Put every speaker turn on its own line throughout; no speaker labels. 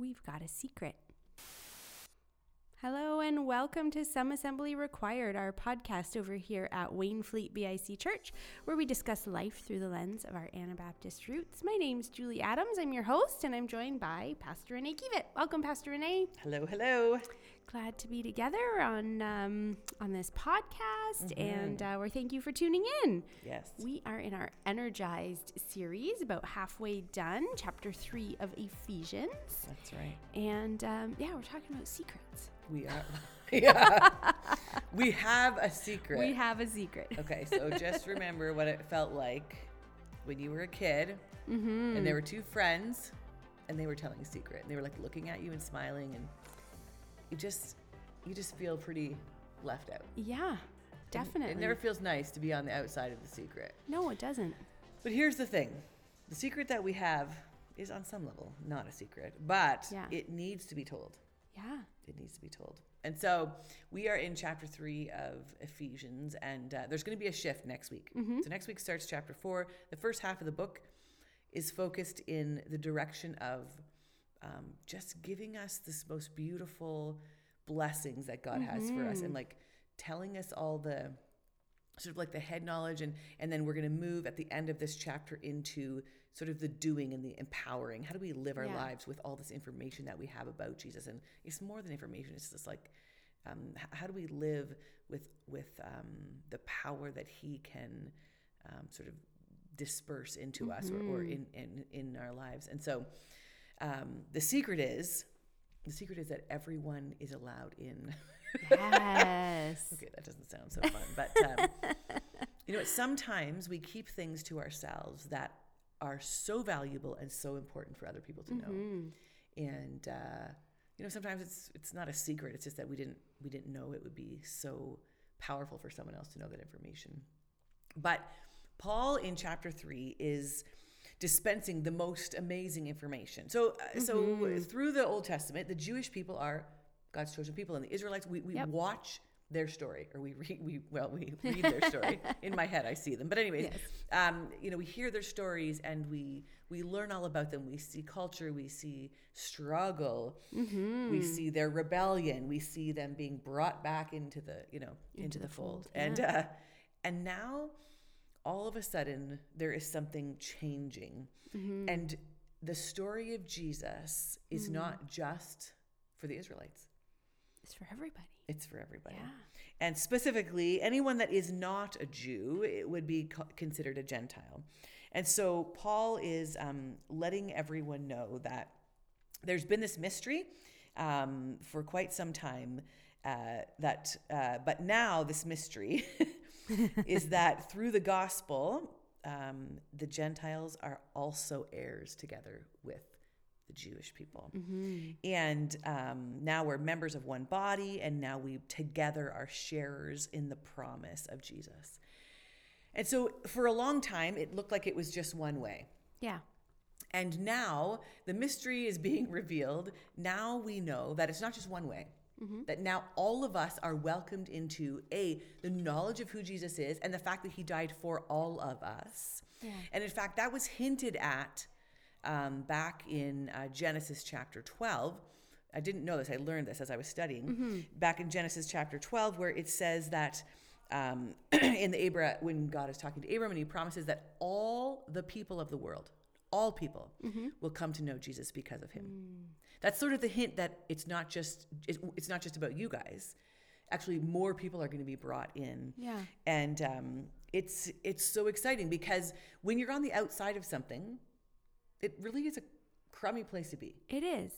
we've got a secret. Hello and welcome to Some Assembly Required, our podcast over here at Wainfleet BIC Church, where we discuss life through the lens of our Anabaptist roots. My name's Julie Adams. I'm your host, and I'm joined by Pastor Renee Kiewit. Welcome, Pastor Renee.
Hello, hello.
Glad to be together on um, on this podcast, and uh, we're thank you for tuning in.
Yes.
We are in our energized series, about halfway done, chapter three of Ephesians,
That's right.
and um, yeah, we're talking about secrets.
We are. yeah. we have a secret.
We have a secret.
okay, so just remember what it felt like when you were a kid
Mm-hmm.
and there were two friends and they were telling a secret. And they were like looking at you and smiling and you just you just feel pretty left out.
Yeah, definitely.
It never feels nice to be on the outside of the secret.
no, it doesn't.
But here's the thing. The secret that we have is on some level not a secret, but
Yeah.
it needs to be told.
Yeah.
it needs to be told. And so we are in chapter three of Ephesians, and uh, there's going to be a shift next week. So next week starts chapter four. The first half of the book is focused in the direction of um, just giving us this most beautiful blessings that God has for us, and like telling us all the sort of like the head knowledge and and then we're going to move at the end of this chapter into sort of the doing and the empowering. How do we live our
Yeah.
lives with all this information that we have about jesus? And it's more than information it's just like um, how do we live with with um, the power that he can um, sort of disperse into us or, or in, in in our lives? And so um, the secret is the secret is that everyone is allowed in
Yes.
Okay, that doesn't sound so fun, but um, you know, sometimes we keep things to ourselves that are so valuable and so important for other people to know, and uh, you know, sometimes it's it's not a secret. It's just that we didn't we didn't know it would be so powerful for someone else to know that information. But Paul in chapter three is dispensing the most amazing information. So, uh, so through the Old Testament, the Jewish people are God's chosen people, and the Israelites. We, we
Yep.
watch their story, or we read. We well, we read their story. In my head, I see them. But anyways, um, you know, we hear their stories, and we we learn all about them. We see culture. We see struggle. We see their rebellion. We see them being brought back into the you know into, the, fold. And uh, and now all of a sudden there is something changing. And the story of jesus is not just for the israelites.
It's for everybody.
it's for everybody.
Yeah.
and specifically anyone that is not a jew it would be co- considered a gentile. And so paul is um, letting everyone know that there's been this mystery um, for quite some time uh, that uh, but now this mystery is that through the gospel um, the gentiles are also heirs together with the jewish people and um, now we're members of one body and now we together are sharers in the promise of jesus and so for a long time it looked like it was just one way
Yeah.
and now the mystery is being revealed. Now we know that it's not just one way. That now all of us are welcomed into a the knowledge of who Jesus is and the fact that he died for all of us. And in fact, that was hinted at um, back in uh, Genesis chapter 12. I didn't know this. I learned this as I was studying. Back in Genesis chapter 12, where it says that um, in the Abra, when God is talking to Abram and he promises that all the people of the world, all people will come to know Jesus because of him. That's sort of the hint that it's not just it's, it's not just about you guys. Actually, more people are going to be brought in.
Yeah.
And um, it's it's so exciting because when you're on the outside of something, it really is a crummy place to be.
It is.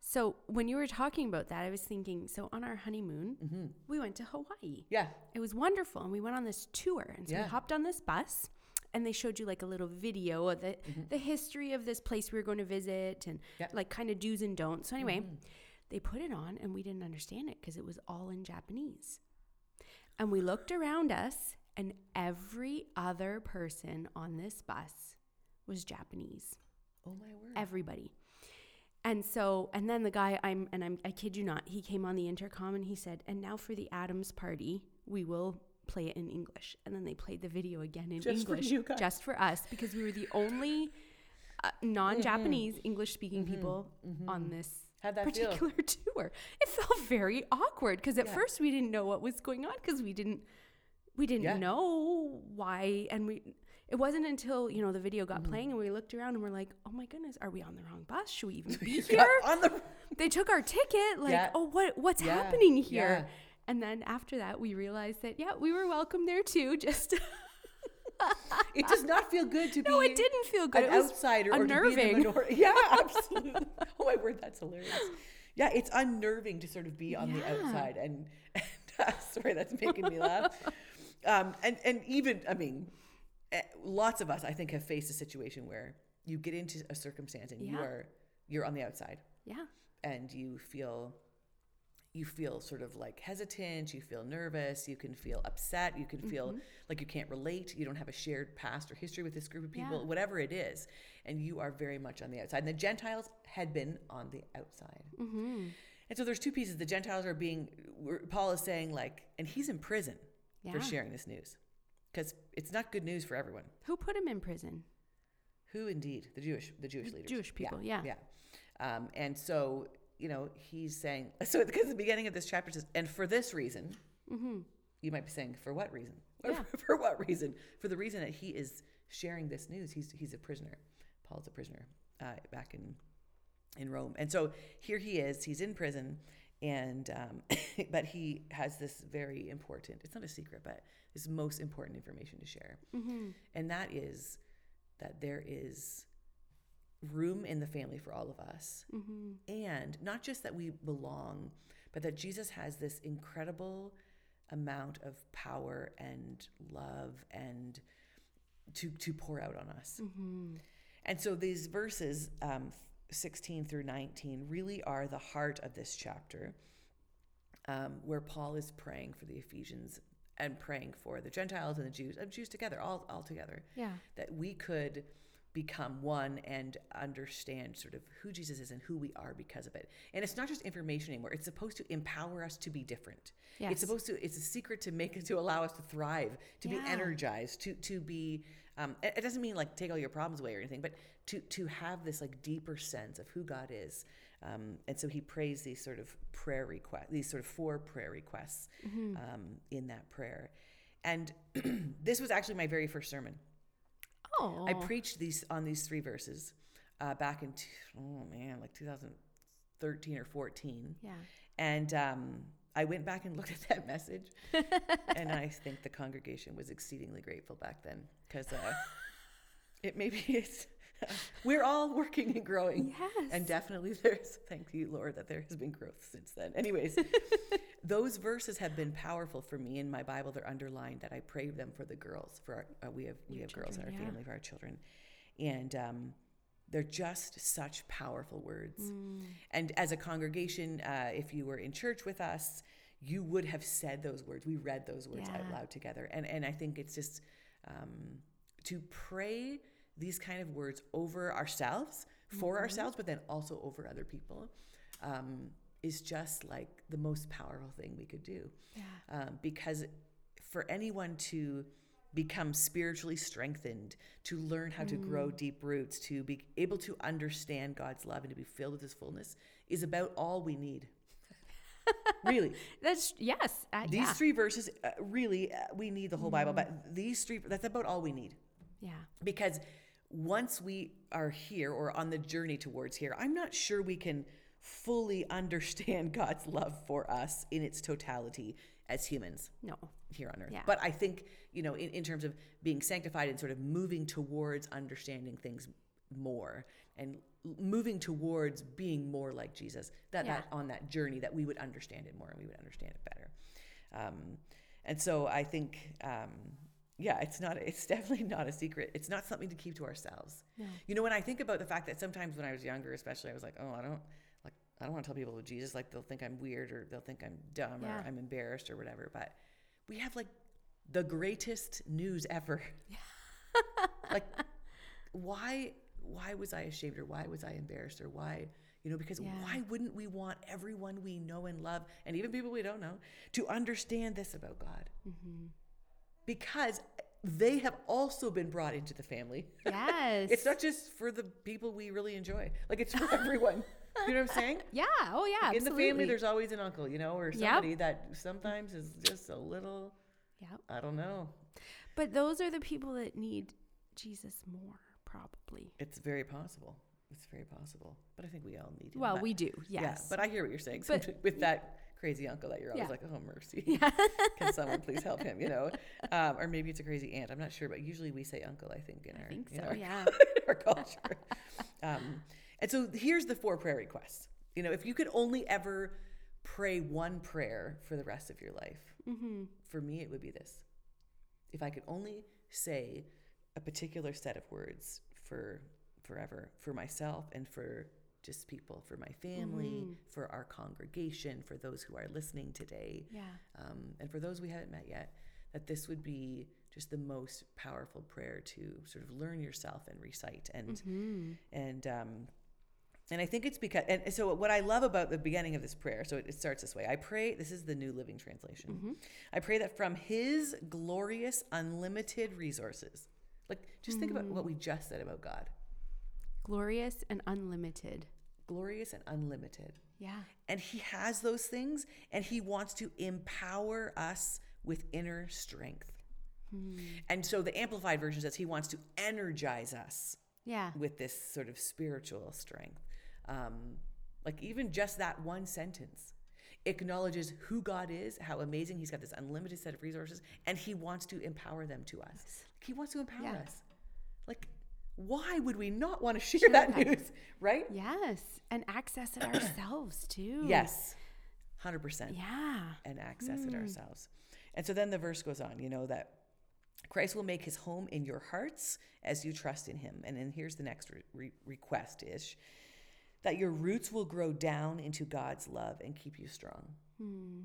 So when you were talking about that, I was thinking. So on our honeymoon,
Mm-hmm.
we went to Hawaii.
Yeah.
It was wonderful, and we went on this tour. And so
Yeah.
we hopped on this bus, and they showed you like a little video of the the history of this place we were going to visit, and
Mm-hmm. Mm-hmm.
like kind of do's and don'ts. So anyway, they put it on, and we didn't understand it because it was all in Japanese. And we looked around us, and every other person on this bus was Japanese
Oh my word.
everybody. And so, and then the guy, I'm, and I'm, I kid you not, he came on the intercom and he said, and now for the Adams party, we will play it in English. And then they played the video again in
Just for
English
guys.
just for us because we were the only uh, non-Japanese English-speaking people on this
that feel?
particular tour. It felt very awkward because at
Yeah.
first we didn't know what was going on because we didn't we didn't
Yeah.
know why and we it wasn't until you know the video
Mm-hmm.
got playing and we looked around and we're like oh my goodness are we on the wrong bus should we even be here
on the
they took our ticket like
Yeah.
oh what what's
Yeah.
happening here. And then after that we realized that yeah we were welcome there too just
it does not feel good to
no
be
it didn't feel good
an outsider or to be
unnerving.
Yeah, absolutely. oh my word, that's hilarious. Yeah, it's unnerving to sort of be on the outside, and, and uh, sorry, that's making me laugh. Um, and and even I mean, eh, lots of us I think have faced a situation where you get into a circumstance and you are you're on the outside
yeah
and you feel you feel sort of like hesitant you feel nervous you can feel upset you can feel
Mm-hmm.
like you can't relate you don't have a shared past or history with this group of people
Yeah.
whatever it is and you are very much on the outside. And the gentiles had been on the outside.
Mm-hmm.
and so there's two pieces. The gentiles are being paul is saying like and he's in prison for sharing this news because it's not good news for everyone.
Who put him in prison?
Who indeed? The jewish the jewish leaders.
Jewish people, yeah.
yeah. Um, and so you know he's saying so because the beginning of this chapter says and for this reason
mm-hmm.
you might be saying for what reason?
Yeah.
for what reason? For the reason that he is sharing this news. He's he's a prisoner. Paul's a prisoner uh, back in in rome. And so here he is. He's in prison. And um, but he has this very important it's not a secret but this most important information to share.
Mm-hmm.
and that is that there is room in the family for all of us
Mm-hmm.
and not just that we belong, but that Jesus has this incredible amount of power and love and to to pour out on us.
Mm-hmm.
And so these verses, um, 16 through 19, really are the heart of this chapter, um, where Paul is praying for the Ephesians and praying for the Gentiles and the Jews, and Jews together, all all together
Yeah.
that we could become one and understand sort of who Jesus is and who we are because of it. And it's not just information anymore. It's supposed to empower us to be different.
Yes.
It's supposed to it's a secret to make it to allow us to thrive, to be energized, to to be um, it doesn't mean like take all your problems away or anything, but to to have this like deeper sense of who God is. Um, and so he prays these sort of prayer requests, these sort of four prayer requests um, in that prayer. And this was actually my very first sermon.
Oh.
I preached these on these three verses uh, back in t- oh man, like 2013 or 14,
Yeah.
and um, I went back and looked at that message, and I think the congregation was exceedingly grateful back then because uh, it maybe it's we're all working and growing,
Yes.
and definitely there's thank you Lord that there has been growth since then. Anyways. Those verses have been powerful for me in my Bible. They're underlined that I pray them for the girls. For our, uh, we have we
Your
have girls in our
yeah.
family for our children, and um, they're just such powerful words.
Mm.
And as a congregation, uh, if you were in church with us, you would have said those words. We read those words out loud together, and and I think it's just um, to pray these kind of words over ourselves, for
Mm-hmm.
ourselves, but then also over other people. Um, is just like the most powerful thing we could do
Yeah.
um, because for anyone to become spiritually strengthened, to learn how to grow deep roots, to be able to understand God's love and to be filled with His fullness is about all we need. really,
That's yes. Uh,
these
yeah.
three verses, uh, really, uh, we need the whole Bible, but these three, that's about all we need
yeah.
because once we are here or on the journey towards here, I'm not sure we can fully understand God's love for us in its totality as humans
No.
here on earth.
Yeah.
But I think, you know, in, in terms of being sanctified and sort of moving towards understanding things more and moving towards being more like Jesus, that,
Yeah.
that on that journey that we would understand it more and we would understand it better. Um, and so I think, um, yeah, it's not, it's definitely not a secret. It's not something to keep to ourselves.
No.
You know, when I think about the fact that sometimes when I was younger, especially, I was like, oh, I don't like, I don't want to tell people about Jesus. Like they'll think I'm weird or they'll think I'm dumb
Yeah.
or I'm embarrassed or whatever. But we have like the greatest news ever. Yeah. like, why, why was I ashamed or why was I embarrassed or why, you know, because
Yeah.
why wouldn't we want everyone we know and love and even people we don't know to understand this about God?
Mm-hmm.
Because
They
have also been brought into the family.
Yes.
it's not just for the people we really enjoy. Like it's for everyone. you know what I'm saying?
Yeah. Oh yeah.
Like in the family, there's always an uncle, you know, or somebody yep. that sometimes is just a little. Yeah. I don't know.
But those are the people that need Jesus more, probably.
It's very possible. It's very possible. But I think we all need him.
Well, we do. Yes. Yeah.
But I hear what you're saying. But, with that crazy uncle that you're always yeah. like, oh mercy, yeah. can someone please help him? You know, um, or maybe it's a crazy aunt. I'm not sure, but usually we say uncle. I think in
I
our,
think so,
our,
yeah,
our culture. Um, and so here's the four prayer requests. You know, if you could only ever pray one prayer for the rest of your life, mm-hmm. for me it would be this: if I could only say a particular set of words for forever for myself and for just people, for my family, mm-hmm. for our congregation, for those who are listening today,
yeah.
um, and for those we haven't met yet, that this would be just the most powerful prayer to sort of learn yourself and recite and mm-hmm. and um, and I think it's because and so what I love about the beginning of this prayer, so it, it starts this way. I pray, this is the New Living Translation. Mm-hmm. I pray that from his glorious unlimited resources. Like just think about what we mm. just said about God.
Glorious and unlimited
glorious and unlimited.
Yeah.
And he has those things and he wants to empower us with inner strength. Hmm. And so the amplified version says he wants to energize us.
Yeah.
With this sort of spiritual strength. Um, like even just that one sentence acknowledges who God is, how amazing He's got this unlimited set of resources, and He wants to empower them to us. He wants to empower yeah. us. Like why would we not want to share, share that, that, news, right?
Yes, and access it ourselves too.
Yes, hundred percent.
Yeah,
and access mm. it ourselves. And so then the verse goes on, you know that Christ will make His home in your hearts as you trust in Him. And then here's the next re- request: is that your roots will grow down into God's love and keep you strong. Mm.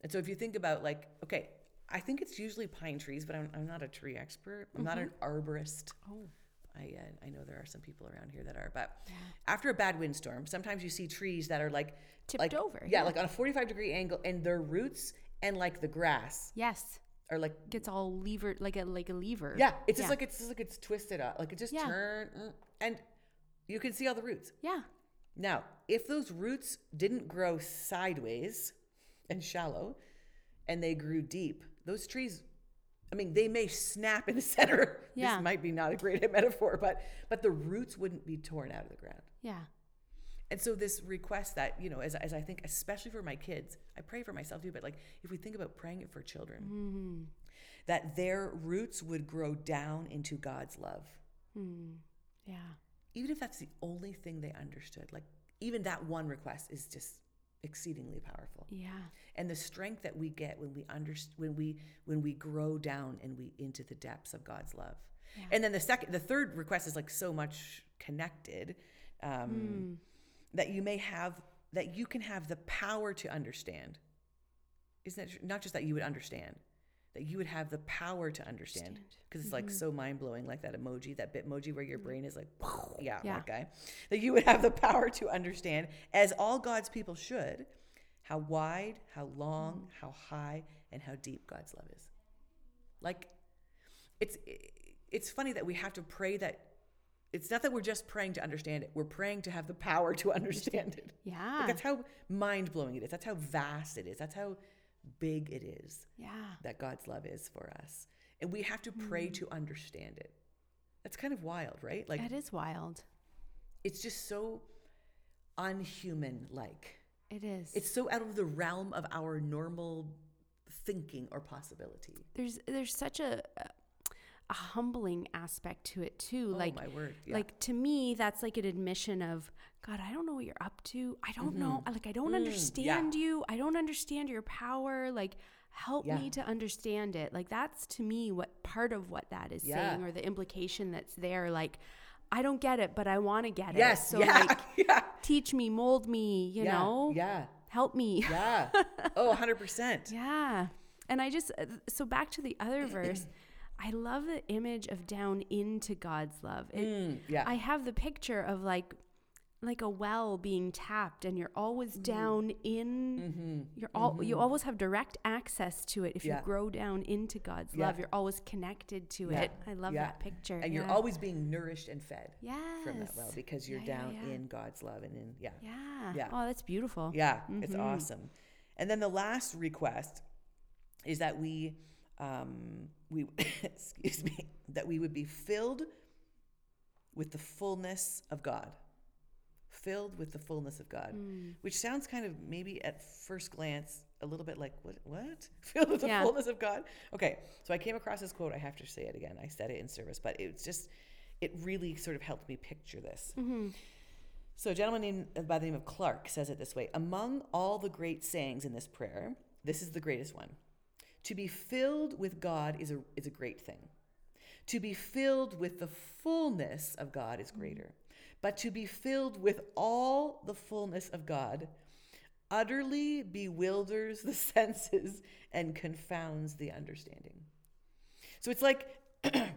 And so if you think about like, okay, I think it's usually pine trees, but I'm, I'm not a tree expert. I'm mm-hmm. not an arborist.
Oh.
I uh, I know there are some people around here that are, but yeah. after a bad windstorm, sometimes you see trees that are like
tipped
like,
over.
Yeah, yeah, like on a 45 degree angle, and their roots and like the grass.
Yes.
Are like
gets all lever like a like a lever.
Yeah, it's just like it's just like it's twisted up, like it just yeah. turn, mm, and you can see all the roots.
Yeah.
Now, if those roots didn't grow sideways and shallow, and they grew deep, those trees I mean, they may snap in the center. Yeah. This might be not a great metaphor, but but the roots wouldn't be torn out of the ground.
Yeah.
And so this request that, you know, as, as I think, especially for my kids, I pray for myself too, but like if we think about praying it for children, mm-hmm. that their roots would grow down into God's love.
Mm. Yeah.
Even if that's the only thing they understood, like even that one request is just exceedingly powerful.
Yeah.
And the strength that we get when we under, when we when we grow down and we into the depths of God's love. Yeah. And then the second the third request is like so much connected um, mm. that you may have that you can have the power to understand. Isn't it not just that you would understand, that you would have the power to understand. Because it's mm-hmm. like so mind-blowing like that emoji that bitmoji where your mm-hmm. brain is like yeah, yeah. that guy. That you would have the power to understand as all god's people should how wide how long mm. how high and how deep god's love is. Like it's it's funny that we have to pray that it's not that we're just praying to understand it we're praying to have the power to understand it.
Yeah.
like that's how mind-blowing it is. That's how vast it is. That's how big it is.
Yeah.
That God's love is for us. And we have to pray mm. to understand it. That's kind of wild, right?
Like That is wild.
It's just so unhuman like.
It is.
It's so out of the realm of our normal thinking or possibility.
There's there's such a a humbling aspect to it too.
Oh,
like
my word.
Yeah. Like to me, that's like an admission of God, I don't know what you're up to. I don't mm-hmm. know. Like I don't mm, understand yeah. you. I don't understand your power. Like help yeah. me to understand it. Like that's to me what part of what that is saying or the implication that's there. Like I don't get it, but I want to get
yes,
it. So
yeah,
like teach me, mold me, you know?
Yeah.
Help me.
Yeah. Oh, 100%.
yeah. And I just uh, so back to the other verse I love the image of down into God's love. It,
mm, yeah.
I have the picture of like like a well being tapped and you're always
Mm-hmm.
down in you're all you always have direct access to it if
Yeah.
you grow down into God's
Yeah.
love you're always connected to
Yeah.
it I love that picture
And you're always being nourished and fed
yes
from that well because you're down in God's love and in yeah.
yeah
Yeah.
oh that's beautiful
Yeah, it's awesome. And then the last request is that we, um, we excuse me, that we would be filled with the fullness of God. Filled with the fullness of God, hmm. which sounds kind of maybe at first glance a little bit like what? What? Filled with the
Yeah.
fullness of God. Okay, so I came across this quote. I have to say it again. I said it in service, but it's just, it really sort of helped me picture this. Mm-hmm. So, a gentleman named, uh, by the name of Clarke says it this way Among all the great sayings in this prayer, this is the greatest one. To be filled with God is a, is a great thing. To be filled with the fullness of God is greater. But to be filled with all the fullness of God utterly bewilders the senses and confounds the understanding. So it's like the,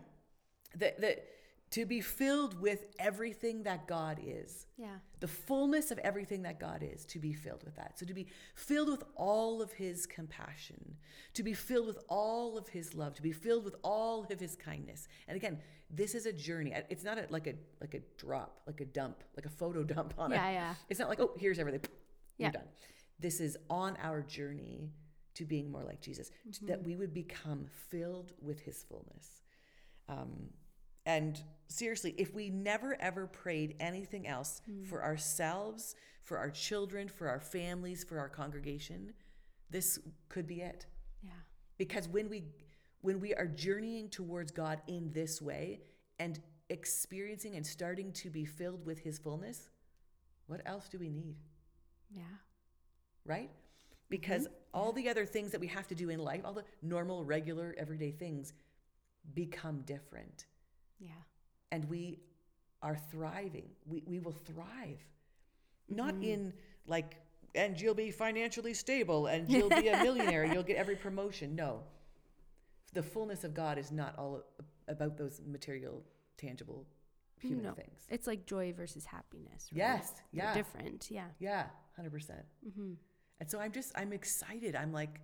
that to be filled with everything that God is
yeah
the fullness of everything that God is, to be filled with that. So to be filled with all of his compassion, to be filled with all of his love, to be filled with all of his kindness. And again, this is a journey. It's not a, like a like a drop, like a dump, like a photo dump on
Yeah,
it.
yeah.
It's not like, oh, here's everything. You're
Yeah.
done. This is on our journey to being more like Jesus, to- that we would become filled with his fullness. Um, and seriously, if we never ever prayed anything else hmm. for ourselves, for our children, for our families, for our congregation, this could be it.
yeah
Because when we when we are journeying towards God in this way and experiencing and starting to be filled with his fullness, what else do we need?
yeah
right? Because mm-hmm. all the other things that we have to do in life, all the normal, regular, everyday things become different.
Yeah
And we are thriving. We, we will thrive. Not mm-hmm. in like, and you'll be financially stable and you'll be a millionaire, you'll get every promotion. No. The fullness of God is not all about those material, tangible human
no
things.
it's like joy versus happiness right?
Yes,
They're
yeah.
different yeah
Yeah, 100%. percent mm-hmm. And so I'm just, I'm excited. I'm like,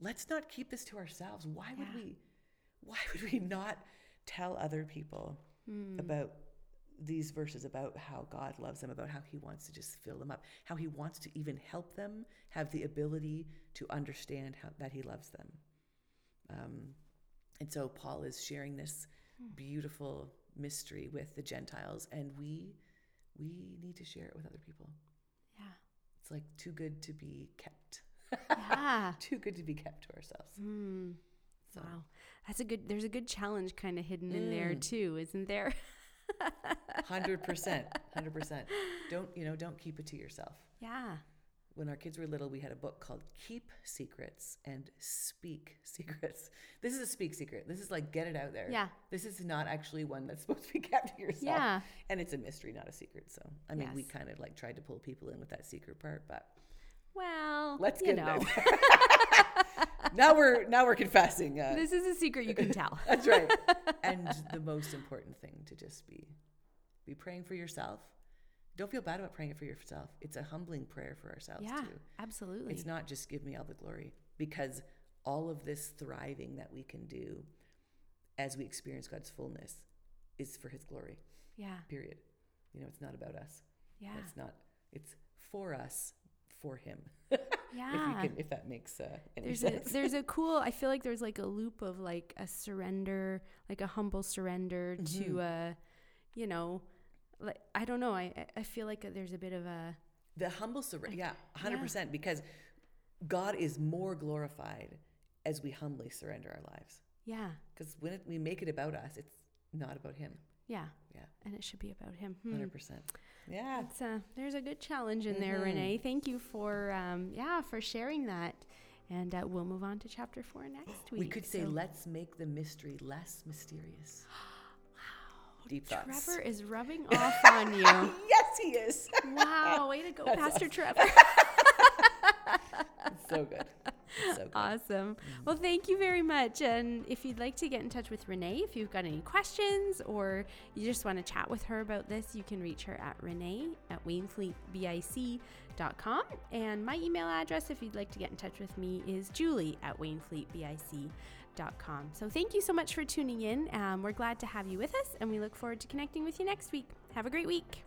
let's not keep this to ourselves. Why would we, why would we not tell other people about these verses about how God loves them, about how he wants to just fill them up, how he wants to even help them have the ability to understand how, that he loves them. Um, and so Paul is sharing this beautiful mystery with the Gentiles, and we, we need to share it with other people.
yeah
It's like too good to be kept.
yeah
too good to be kept to ourselves.
Mm.
So-
Wow, that's a good. There's a good challenge kind of hidden in there
Mm.
too, isn't there?
Hundred percent, hundred percent. Don't you know? Don't keep it to yourself.
Yeah.
When our kids were little, we had a book called "Keep Secrets" and "Speak Secrets." This is a speak secret. This is like get it out there.
Yeah.
This is not actually one that's supposed to be kept to yourself.
Yeah.
And it's a mystery, not a secret. So I mean, we kind of like tried to pull people in with that secret part, but
Well,
let's
you
get
know,
it. now we're now we're confessing. Uh,
this is a secret you can tell.
That's right. and the most important thing to just be be praying for yourself. Don't feel bad about praying it for yourself. It's a humbling prayer for ourselves
yeah,
too.
absolutely.
It's not just give me all the glory because all of this thriving that we can do as we experience God's fullness is for his glory.
yeah,
Period. You know, it's not about us.
yeah,
It's not it's for us for him.
yeah.
If can if that makes uh, any
there's a
sense.
there's a cool. I feel like there's like a loop of like a surrender, like a humble surrender
Mm-hmm.
to a, you know, like I don't know. I I- feel like there's a bit of a
The humble surrender, yeah, hundred percent, because God is more glorified as we humbly surrender our lives.
yeah,
Because when it, we make it about us, it's not about Him.
Yeah,
Yeah,
and it should be about him. Hmm.
hundred percent. Yeah,
It's uh, there's a good challenge in there,
Mhm.
Renee. Thank you for um, yeah for sharing that, and uh, we'll move on to chapter four next week.
we could say,
So-
let's make the mystery less mysterious. Wow. Deep thoughts.
Trevor is rubbing off on you.
yes, he is.
Wow, way to go,
That's
Pastor
awesome.
Trevor.
So good. So
awesome. Mm-hmm. Well, thank you very much. And if you'd like to get in touch with Renee, if you've got any questions or you just want to chat with her about this, you can reach her at renee at wainfleetbic.com. And my email address, if you'd like to get in touch with me, is julie at wainfleetbic.com. So thank you so much for tuning in. Um, we're glad to have you with us, and we look forward to connecting with you next week. Have a great week.